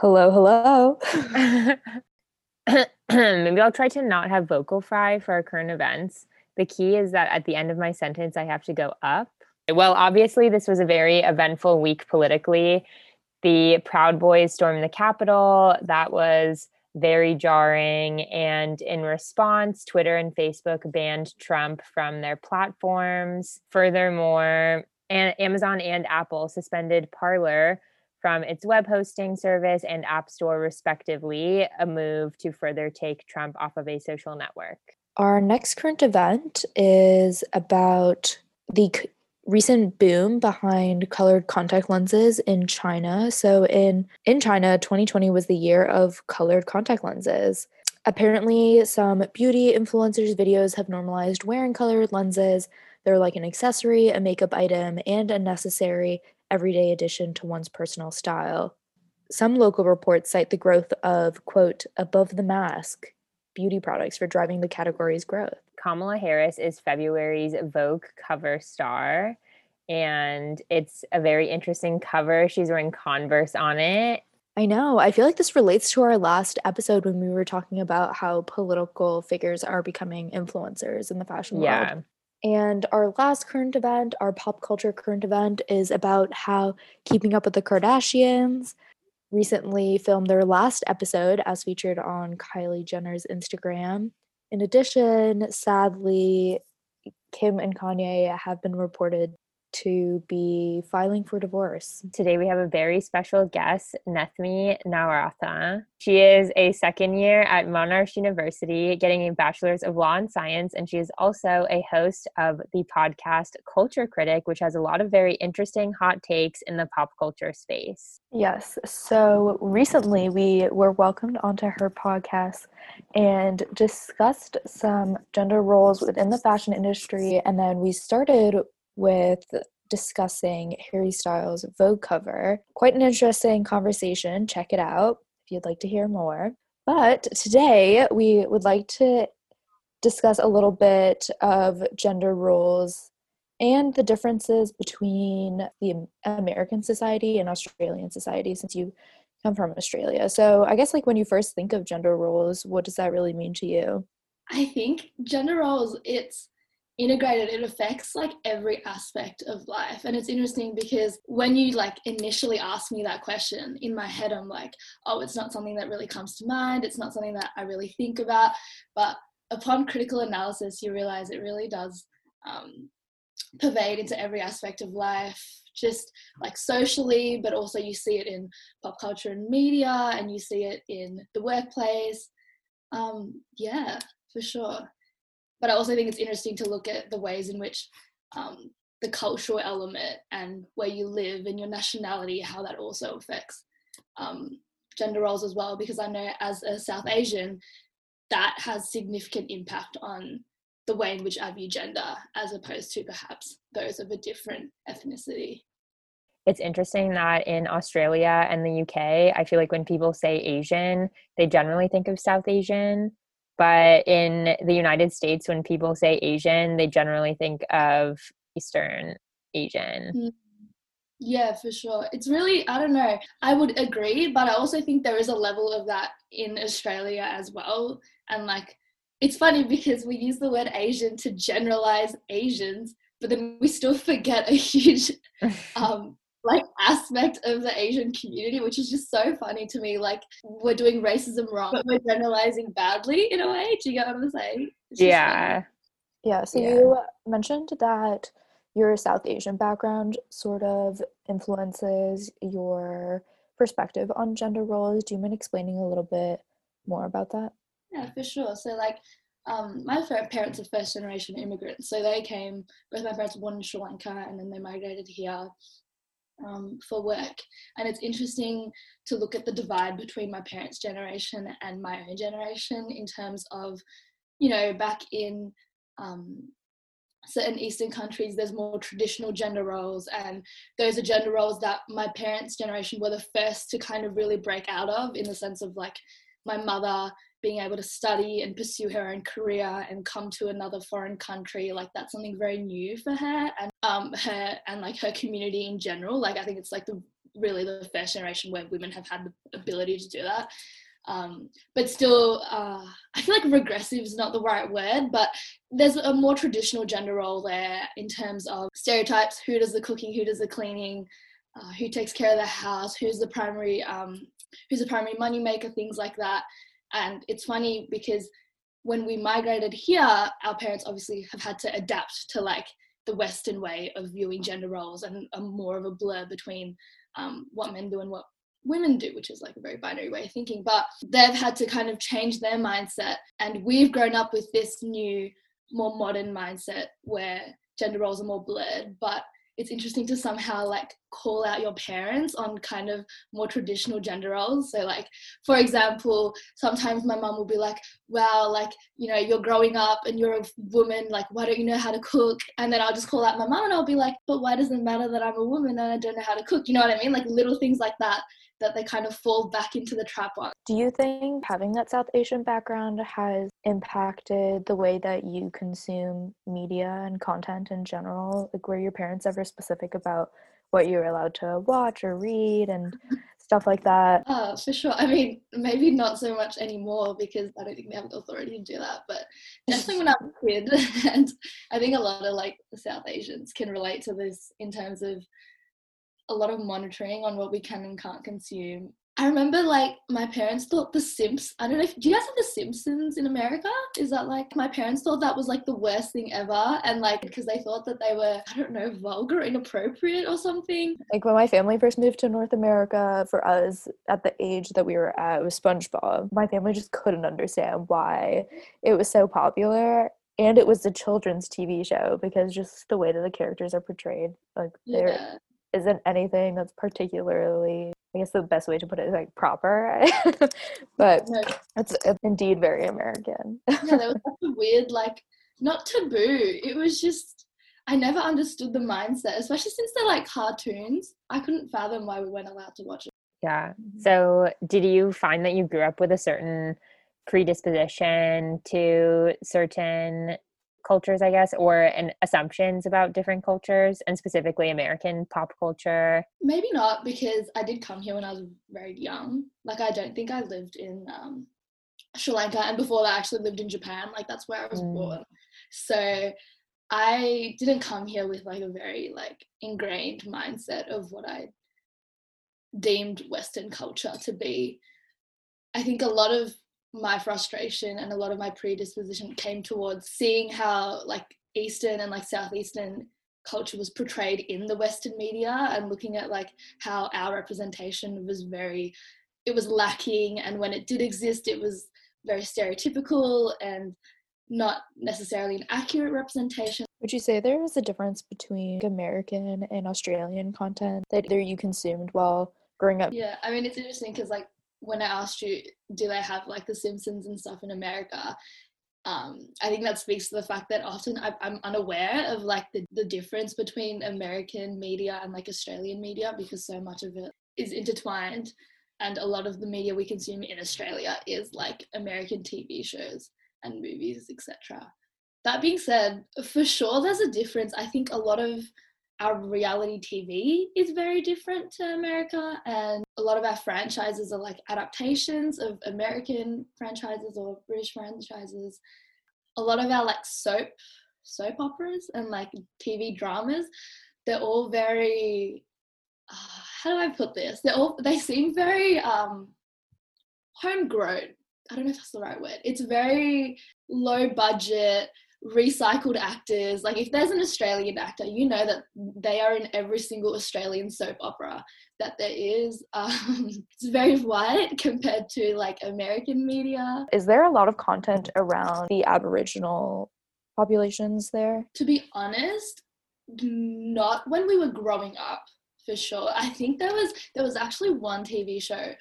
Hello, hello. Maybe I'll try to not have vocal fry for our current events. The key is that at the end of my sentence, I have to go up. Well, obviously, this was a very eventful week politically. The Proud Boys stormed the Capitol. That was very jarring. And in response, Twitter and Facebook banned Trump from their platforms. Furthermore, Amazon and Apple suspended Parler from its web hosting service and App Store, respectively, a move to further take Trump off of a social network. Our next current event is about the c- recent boom behind colored contact lenses in China. So in in China, 2020 was the year of colored contact lenses. Apparently, some beauty influencers videos have normalized wearing colored lenses. They're like an accessory, a makeup item, and a necessary everyday addition to one's personal style. Some local reports cite the growth of, quote, above the mask beauty products for driving the category's growth. Kamala Harris is February's Vogue cover star, and it's a very interesting cover. She's wearing Converse on it. I know. I feel like this relates to our last episode when we were talking about how political figures are becoming influencers in the fashion yeah. world. And our last current event, our pop culture current event, is about how Keeping Up with the Kardashians recently filmed their last episode as featured on Kylie Jenner's Instagram. In addition, sadly, Kim and Kanye have been reported to be filing for divorce. Today we have a very special guest, Nethmi Nawaratha. She is a second year at Monash University getting a bachelor's of law and science and she is also a host of the podcast Culture Critic which has a lot of very interesting hot takes in the pop culture space. Yes. So recently we were welcomed onto her podcast and discussed some gender roles within the fashion industry and then we started with discussing Harry Styles' Vogue cover. Quite an interesting conversation. Check it out if you'd like to hear more. But today we would like to discuss a little bit of gender roles and the differences between the American society and Australian society since you come from Australia. So, I guess like when you first think of gender roles, what does that really mean to you? I think gender roles it's integrated it affects like every aspect of life. And it's interesting because when you like initially ask me that question in my head i'm like oh it's not something that really comes to mind. It's not something that i really think about. But upon critical analysis you realize it really does um, pervade into every aspect of life just like socially but also you see it in pop culture and media and you see it in the workplace. Um, yeah for sure but I also think it's interesting to look at the ways in which um, the cultural element and where you live and your nationality, how that also affects um, gender roles as well. Because I know as a South Asian, that has significant impact on the way in which I view gender as opposed to perhaps those of a different ethnicity. It's interesting that in Australia and the UK, I feel like when people say Asian, they generally think of South Asian but in the United States, when people say Asian, they generally think of Eastern Asian. Mm. Yeah, for sure. It's really, I don't know, I would agree, but I also think there is a level of that in Australia as well. And like, it's funny because we use the word Asian to generalize Asians, but then we still forget a huge um, like aspect of the Asian community, which is just so funny to me. Like we're doing racism wrong, but we're generalizing badly in a way. Do you get what I'm saying? yeah. Funny. Yeah. So yeah. you mentioned that your South Asian background sort of influences your perspective on gender roles. Do you mind explaining a little bit more about that? Yeah, for sure. So like um, my parents are first generation immigrants. So they came, both my parents were born in Sri Lanka and then they migrated here um, for work. And it's interesting to look at the divide between my parents' generation and my own generation in terms of, you know, back in um, certain Eastern countries, there's more traditional gender roles, and those are gender roles that my parents' generation were the first to kind of really break out of, in the sense of like my mother being able to study and pursue her own career and come to another foreign country like that's something very new for her and um her and like her community in general. Like i think it's like the really the first generation where women have had the ability to do that. Um, but still, uh, I feel like regressive is not the right word, but there's a more traditional gender role there in terms of stereotypes. Who does the cooking, who does the cleaning, uh, who takes care of the house, who's the primary, um, who's the primary money maker, things like that. And it's funny because when we migrated here, our parents obviously have had to adapt to like the Western way of viewing gender roles and a more of a blur between um, what men do and what women do, which is like a very binary way of thinking. But they've had to kind of change their mindset. And we've grown up with this new, more modern mindset where gender roles are more blurred. But it's interesting to somehow like call out your parents on kind of more traditional gender roles. So like for example, sometimes my mum will be like, Wow, like, you know, you're growing up and you're a woman, like why don't you know how to cook? And then I'll just call out my mum and I'll be like, But why does it matter that I'm a woman and I don't know how to cook? You know what I mean? Like little things like that that they kind of fall back into the trap on. Do you think having that South Asian background has impacted the way that you consume media and content in general? Like, were your parents ever specific about what you were allowed to watch or read and stuff like that? Uh, for sure. I mean, maybe not so much anymore because I don't think they have the authority to do that. But definitely when I was a kid, and I think a lot of like South Asians can relate to this in terms of a lot of monitoring on what we can and can't consume. I remember like my parents thought The Simps. I don't know if do you guys have The Simpsons in America? Is that like my parents thought that was like the worst thing ever, and like because they thought that they were I don't know vulgar, inappropriate, or something. Like when my family first moved to North America, for us at the age that we were at, it was SpongeBob. My family just couldn't understand why it was so popular, and it was a children's TV show because just the way that the characters are portrayed, like they're yeah isn't anything that's particularly I guess the best way to put it is like proper, but it's, it's, indeed very American. yeah, there was such a weird, like, not taboo. It was just, I never understood the mindset, especially since they're like cartoons. I couldn't fathom why we weren't allowed to watch it. Yeah. Mm-hmm. So, did you find that you grew up with a certain predisposition to certain cultures, I guess, or an assumptions about different cultures and specifically American pop culture? Maybe not because I did come here when I was very young. Like I don't think I lived in um, Sri Lanka, and before that, I actually lived in Japan. Like that's where I was mm. born. So I didn't come here with like a very like ingrained mindset of what I deemed Western culture to be. I think a lot of my frustration and a lot of my predisposition came towards seeing how like eastern and like southeastern culture was portrayed in the western media and looking at like how our representation was very it was lacking and when it did exist it was very stereotypical and not necessarily an accurate representation. Would you say there is a difference between american and australian content that either you consumed while growing up? Yeah i mean it's interesting because like when I asked you, do they have like The Simpsons and stuff in America? Um, I think that speaks to the fact that often I, am unaware of like the, the difference between American media and like Australian media because so much of it is intertwined. And a lot of the media we consume in Australia is like American TV shows and movies, etc. That being said, for sure there's a difference. I think a lot of our reality TV is very different to America, and a lot of our franchises are like adaptations of American franchises or British franchises. A lot of our like soap soap operas and like TV dramas, they're all very uh, how do I put this? They all they seem very um, homegrown. I don't know if that's the right word. It's very low budget recycled actors. Like if there's an Australian actor, you know that they are in every single Australian soap opera that there is. Um, it's very white compared to like American media. Is there a lot of content around the Aboriginal populations there? To be honest, not when we were growing up for sure. I think there was there was actually one TV show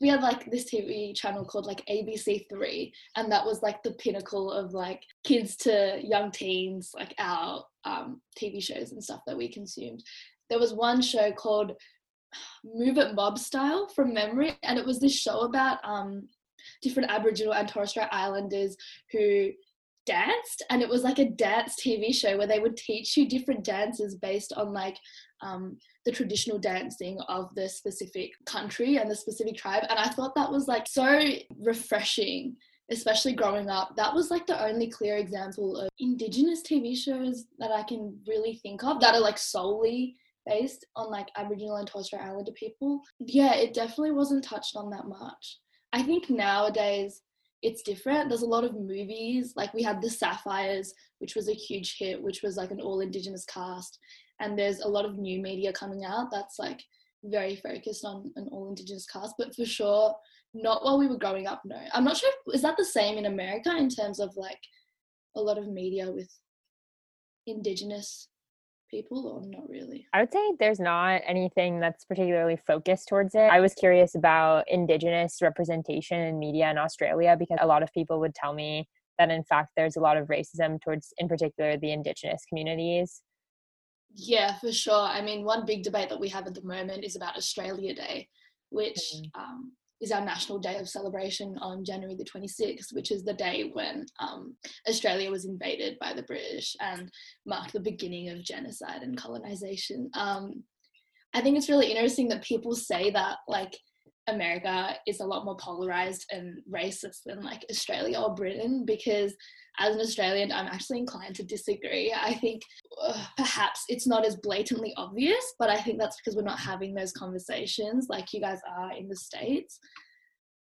we had like this TV channel called like ABC3, and that was like the pinnacle of like kids to young teens, like our um, TV shows and stuff that we consumed. There was one show called Move It Mob Style from memory, and it was this show about um, different Aboriginal and Torres Strait Islanders who danced and it was like a dance tv show where they would teach you different dances based on like um, the traditional dancing of the specific country and the specific tribe and i thought that was like so refreshing especially growing up. That was like the only clear example of indigenous tv shows that i can really think of that are like solely based on like aboriginal and torres strait islander people. Yeah it definitely wasn't touched on that much. I think nowadays it's different. There's a lot of movies, like we had The Sapphires, which was a huge hit, which was like an all Indigenous cast. And there's a lot of new media coming out that's like very focused on an all Indigenous cast. But for sure, not while we were growing up, no. I'm not sure, if, is that the same in America in terms of like a lot of media with Indigenous people or not really? I would say there's not anything that's particularly focused towards it. I was curious about Indigenous representation in media in Australia because a lot of people would tell me that in fact there's a lot of racism towards, in particular, the Indigenous communities. Yeah, for sure. I mean, one big debate that we have at the moment is about Australia Day, which mm. um, is our national day of celebration on January the 26th, which is the day when um, Australia was invaded by the British and marked the beginning of genocide and colonization. Um, I think it's really interesting that people say that like America is a lot more polarized and racist than like Australia or Britain because as an Australian, I'm actually inclined to disagree. I think perhaps it's not as blatantly obvious, but I think that's because we're not having those conversations like you guys are in the States.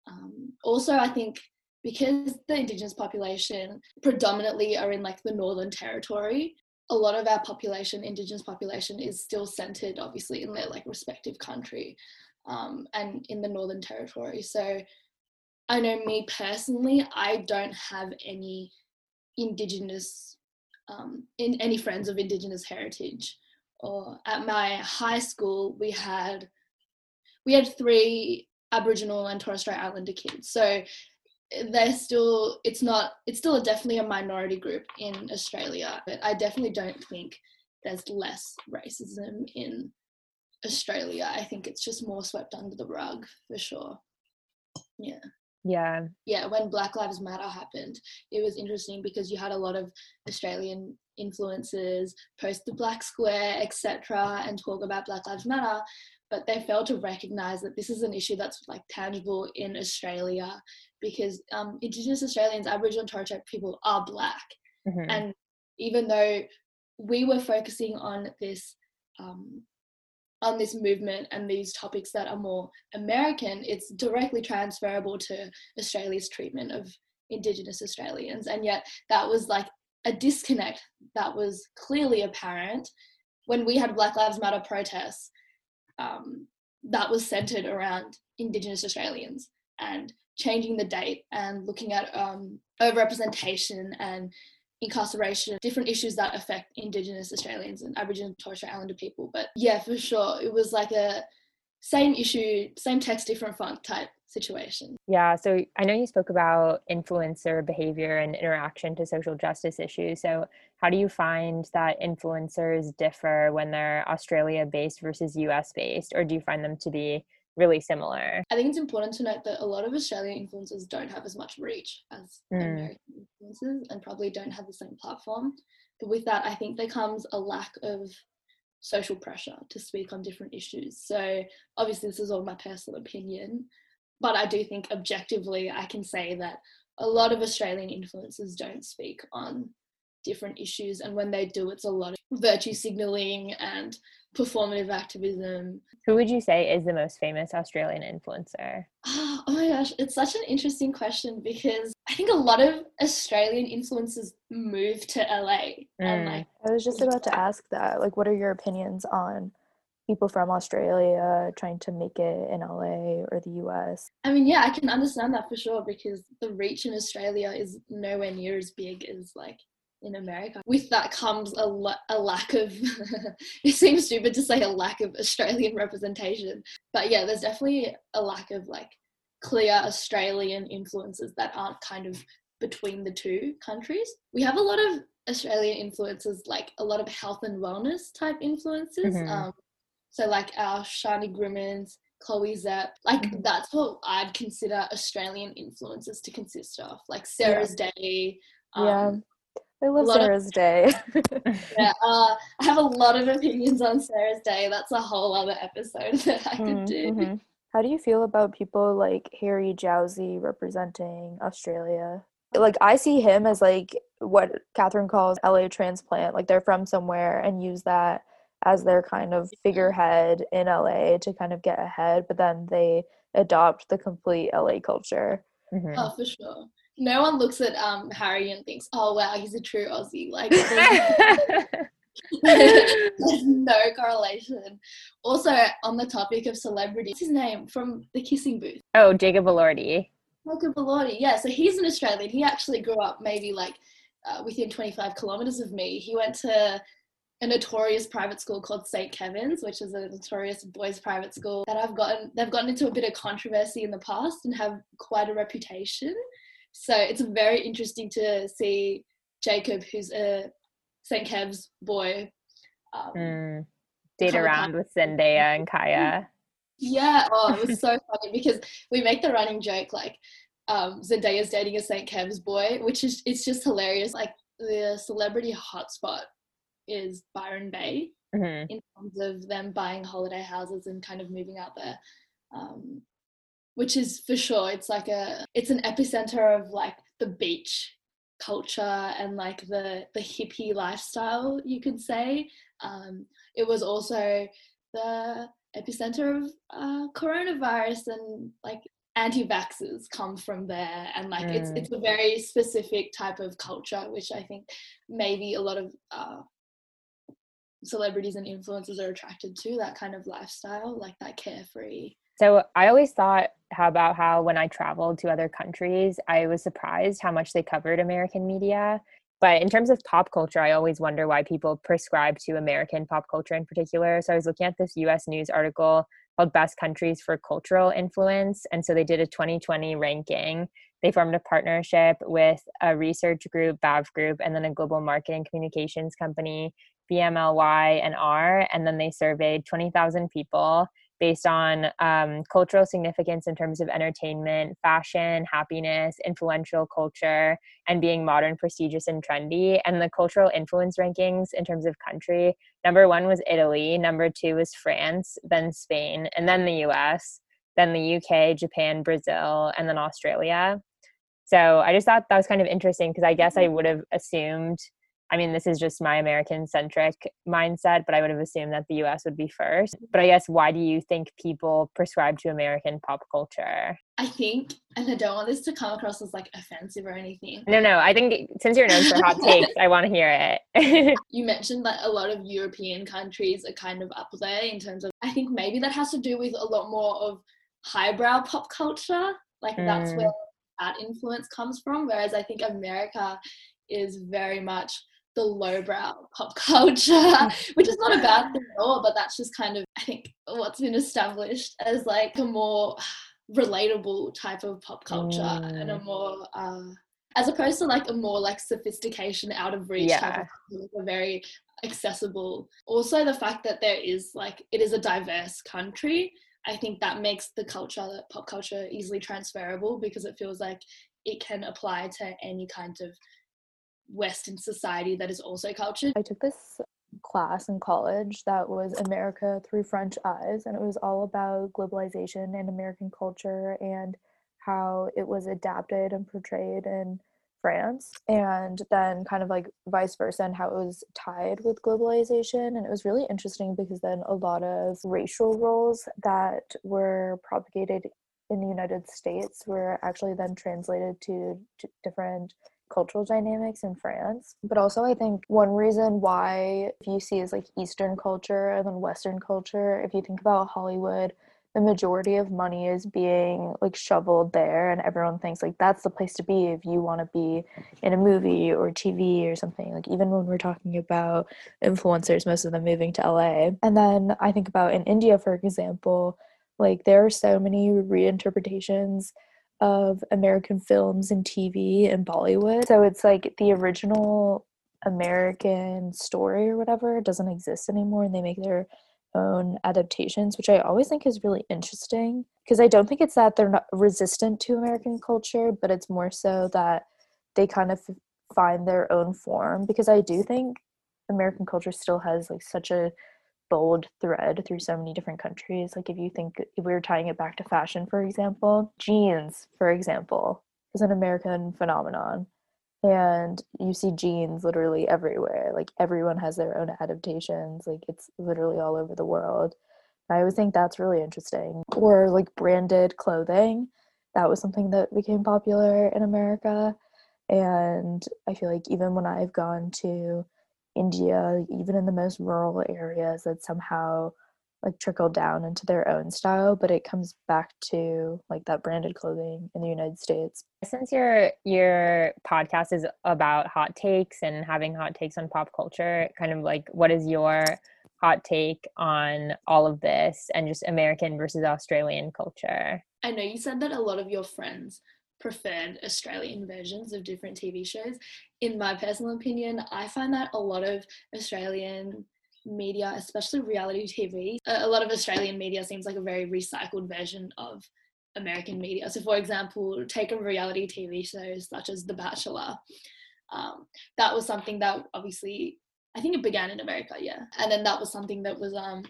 Um, also, I think because the Indigenous population predominantly are in like the Northern Territory, a lot of our population, Indigenous population, is still centered obviously in their like respective country um, and in the Northern Territory. So I know me personally, I don't have any Indigenous, um, in any friends of Indigenous heritage. Or at my high school, we had we had three Aboriginal and Torres Strait Islander kids. So they're still it's not it's still definitely a minority group in Australia, but I definitely don't think there's less racism in Australia. I think it's just more swept under the rug for sure. Yeah. Yeah. Yeah, when Black Lives Matter happened, it was interesting because you had a lot of Australian influencers post the black square, etc., and talk about Black Lives Matter, but they failed to recognize that this is an issue that's like tangible in Australia because um, Indigenous Australians, Aboriginal and Torres Strait people are black, mm-hmm. and even though we were focusing on this um, on this movement and these topics that are more American, it's directly transferable to Australia's treatment of Indigenous Australians. And yet, that was like a disconnect that was clearly apparent when we had Black Lives Matter protests. Um, that was centered around Indigenous Australians and changing the date and looking at um, overrepresentation and incarceration, different issues that affect Indigenous Australians and Aboriginal and Torres Strait Islander people. But yeah, for sure, it was like a same issue, same text, different font type situation. Yeah, so I know you spoke about influencer behavior and interaction to social justice issues. So, how do you find that influencers differ when they're Australia based versus US based, or do you find them to be really similar. I think it's important to note that a lot of Australian influencers don't have as much reach as mm. American influencers and probably don't have the same platform. But with that, I think there comes a lack of social pressure to speak on different issues. So obviously, this is all my personal opinion, but I do think objectively, I can say that a lot of Australian influencers don't speak on different issues, and when they do, it's a lot of virtue signaling and performative activism. Who would you say is the most famous Australian influencer? Oh, oh my gosh, it's such an interesting question because I think a lot of Australian influencers move to LA. Mm. And like I was just about to ask that. Like what are your opinions on people from Australia trying to make it in LA or the US? I mean, yeah, I can understand that for sure because the reach in Australia is nowhere near as big as like in America. With that comes a, la- a lack of, it seems stupid to say a lack of Australian representation. But yeah, there's definitely a lack of like clear Australian influences that aren't kind of between the two countries. We have a lot of Australian influences, like a lot of health and wellness type influences. Mm-hmm. Um, so like our Shani Grimmond, Chloe Szep, like mm-hmm. that's what I'd consider Australian influences to consist of. Like Sarah's yeah. Day, um, yeah I love lot of- Sarah's Day. Yeah, uh, I have a lot of opinions on Sarah's Day. That's a whole other episode that I could Mm, do. mhm. How do you feel about people like Harry Jowsey representing Australia? Like I see him as like what Catherine calls LA transplant. Like they're from somewhere and use that as their kind of figurehead in LA to kind of get ahead, but then they adopt the complete LA culture. Mhm. Oh, for sure. No one looks at um Harry and thinks, "Oh wow, he's a true Aussie." Like, there's, no correlation. Also, on the topic of celebrity, what's his name from the Kissing Booth? oh, Jacob Elordi. Michael Bellotti. Yeah, so he's an Australian. He actually grew up maybe like uh, within 25 kilometers of me. He went to a notorious private school called St. Kevin's, which is a notorious boys' private school that I've gotten. They've gotten into a bit of controversy in the past and have quite a reputation. So it's very interesting to see Jacob, who's a St. Kev's boy. Um, Mm. Date around with Zendaya and Kaia. Yeah, oh, it was so funny because we make the running joke like um, Zendaya's dating a St. Kev's boy, which is it's just hilarious. Like the celebrity hotspot is Byron Bay Mhm. in terms of them buying holiday houses and kind of moving out there, um, which is for sure. It's like a it's an epicenter of like the beach culture and like the the hippie lifestyle, you could say. Um, it was also the epicenter of uh, coronavirus and like anti-vaxxers come from there and like it's Mm. it's a very specific type of culture which i think maybe a lot of uh, celebrities and influencers are attracted to that kind of lifestyle like that carefree So I always thought how about how when I traveled to other countries, I was surprised how much they covered American media. But in terms of pop culture, I always wonder why people prescribe to American pop culture in particular. So I was looking at this US news article called Best Countries for Cultural Influence. And so they did a 2020 ranking. They formed a partnership with a research group, BAV Group, and then a global marketing communications company, VMLY and R. And then they surveyed 20,000 people based on um, cultural significance in terms of entertainment, fashion, happiness, influential culture, and being modern, prestigious, and trendy. And the cultural influence rankings in terms of country number one was Italy, number two was France, then Spain, and then the US, then the UK, Japan, Brazil, and then Australia. So I just thought that was kind of interesting because I guess I would have assumed. I mean, this is just my American centric mindset, but I would have assumed that the US would be first. But I guess why do you think people prescribe to American pop culture? i think and i don't want this to come across as like offensive or anything No, no, I think since you're known for hot takes, I want to hear it. you mentioned that a lot of European countries are kind of up there in terms of, I think maybe that has to do with a lot more of highbrow pop culture. Like that's Mm. where that influence comes from. Whereas I think America is very much the lowbrow pop culture, which is not a bad thing at all, but that's just kind of, I think, what's been established as like a more relatable type of pop culture and a more, uh, as opposed to like a more like sophistication out of reach type of like a very accessible. Also, the fact that there is like it is a diverse country, I think that makes the culture, the pop culture, easily transferable because it feels like it can apply to any kind of Western society that is also cultured. I took this class in college that was America Through French Eyes, and it was all about globalization and American culture and how it was adapted and portrayed in France, and then kind of like vice versa, and how it was tied with globalization. And it was really interesting because then a lot of racial roles that were propagated in the United States were actually then translated to, different cultural dynamics in France. But also, I think one reason why if you see is like Eastern culture and then Western culture, if you think about Hollywood, the majority of money is being like shoveled there, and everyone thinks like that's the place to be if you want to be in a movie or TV or something. Like, even when we're talking about influencers, most of them moving to LA. And then I think about in India, for example, like there are so many reinterpretations of American films and TV and Bollywood. So it's like the original American story or whatever doesn't exist anymore and they make their own adaptations, which I always think is really interesting because I don't think it's that they're not resistant to American culture, but it's more so that they kind of find their own form because I do think American culture still has like such a bold thread through so many different countries. Like if you think if we were tying it back to fashion, for example, jeans, for example, is an American phenomenon. And you see jeans literally everywhere. Like everyone has their own adaptations. Like it's literally all over the world. I always think that's really interesting. Or like branded clothing. That was something that became popular in America. And I feel like even when I've gone to India, even in the most rural areas, that somehow like trickled down into their own style, but it comes back to like that branded clothing in the United States. Since your your podcast is about hot takes and having hot takes on pop culture, kind of like what is your hot take on all of this and just American versus Australian culture? I know you said that a lot of your friends preferred Australian versions of different TV shows. In my personal opinion, I find that a lot of Australian media, especially reality TV, a lot of Australian media seems like a very recycled version of American media. So, for example, take a reality TV shows such as The Bachelor. Um, that was something that obviously, I think it began in America, yeah. And then that was something that was um,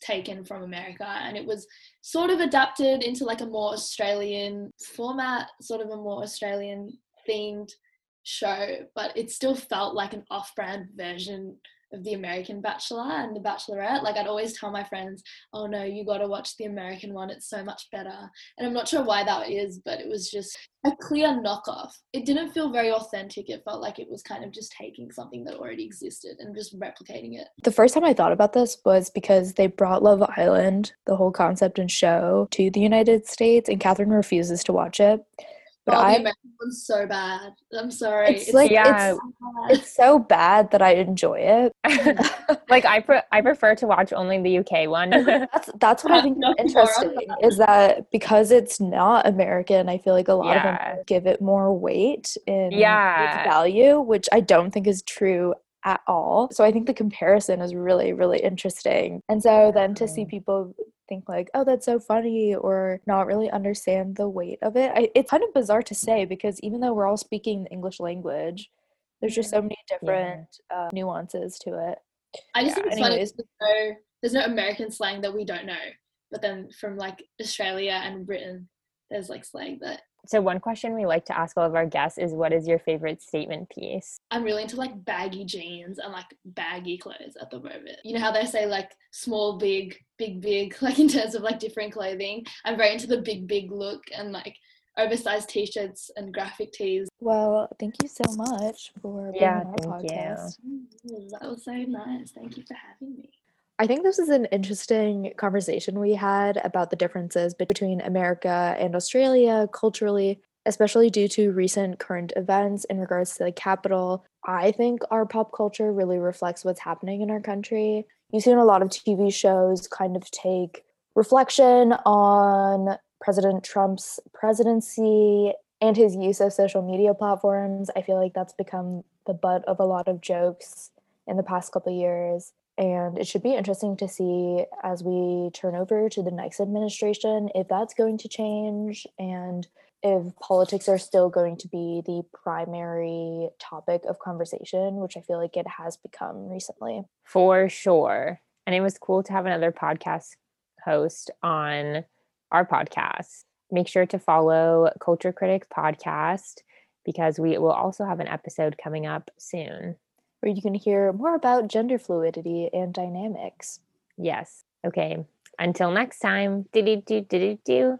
taken from America and it was sort of adapted into like a more Australian format, sort of a more Australian themed show, but it still felt like an off brand version of the American Bachelor and the Bachelorette. Like I'd always tell my friends, "Oh no, you got to watch the American one. It's so much better." And I'm not sure why that is, but it was just a clear knockoff. It didn't feel very authentic. It felt like it was kind of just taking something that already existed and just replicating it. The first time I thought about this was because they brought Love Island, the whole concept and show, to the United States, and Catherine refuses to watch it. But oh, I, the American one's so bad. I'm sorry. It's, it's like yeah, it's, so it's, so bad that I enjoy it. like I pre- I prefer to watch only the UK one. that's that's what I think is interesting is that because it's not American, I feel like a lot yeah. of them give it more weight in yeah. its value, which I don't think is true at all. So I think the comparison is really, really interesting. And so then to see mm. people think like, oh, that's so funny, or not really understand the weight of it. I, it's kind of bizarre to say because even though we're all speaking the English language, there's just so many different yeah. uh, nuances to it. I just yeah, think it's anyways. funny. There's no, there's no American slang that we don't know, but then from like Australia and Britain, there's like slang that so one question we like to ask all of our guests is what is your favorite statement piece? I'm really into like baggy jeans and like baggy clothes at the moment. You know how they say like small, big, big, big, like in terms of like different clothing. I'm very into the big, big look and like oversized t-shirts and graphic tees. Well, thank you so much for being yeah, on our podcast. You. That was so nice. Thank you for having me. I think this is an interesting conversation we had about the differences between America and Australia culturally, especially due to recent current events in regards to the Capitol. I think our pop culture really reflects what's happening in our country. You've seen a lot of TV shows kind of take reflection on President Trump's presidency and his use of social media platforms. I feel like that's become the butt of a lot of jokes in the past couple years. And it should be interesting to see as we turn over to the next administration if that's going to change and if politics are still going to be the primary topic of conversation, which I feel like it has become recently. For sure. And it was cool to have another podcast host on our podcast. Make sure to follow Culture Critic Podcast because we will also have an episode coming up soon where you can hear more about gender fluidity and dynamics. Yes. Okay. Until next time. Do do do do do.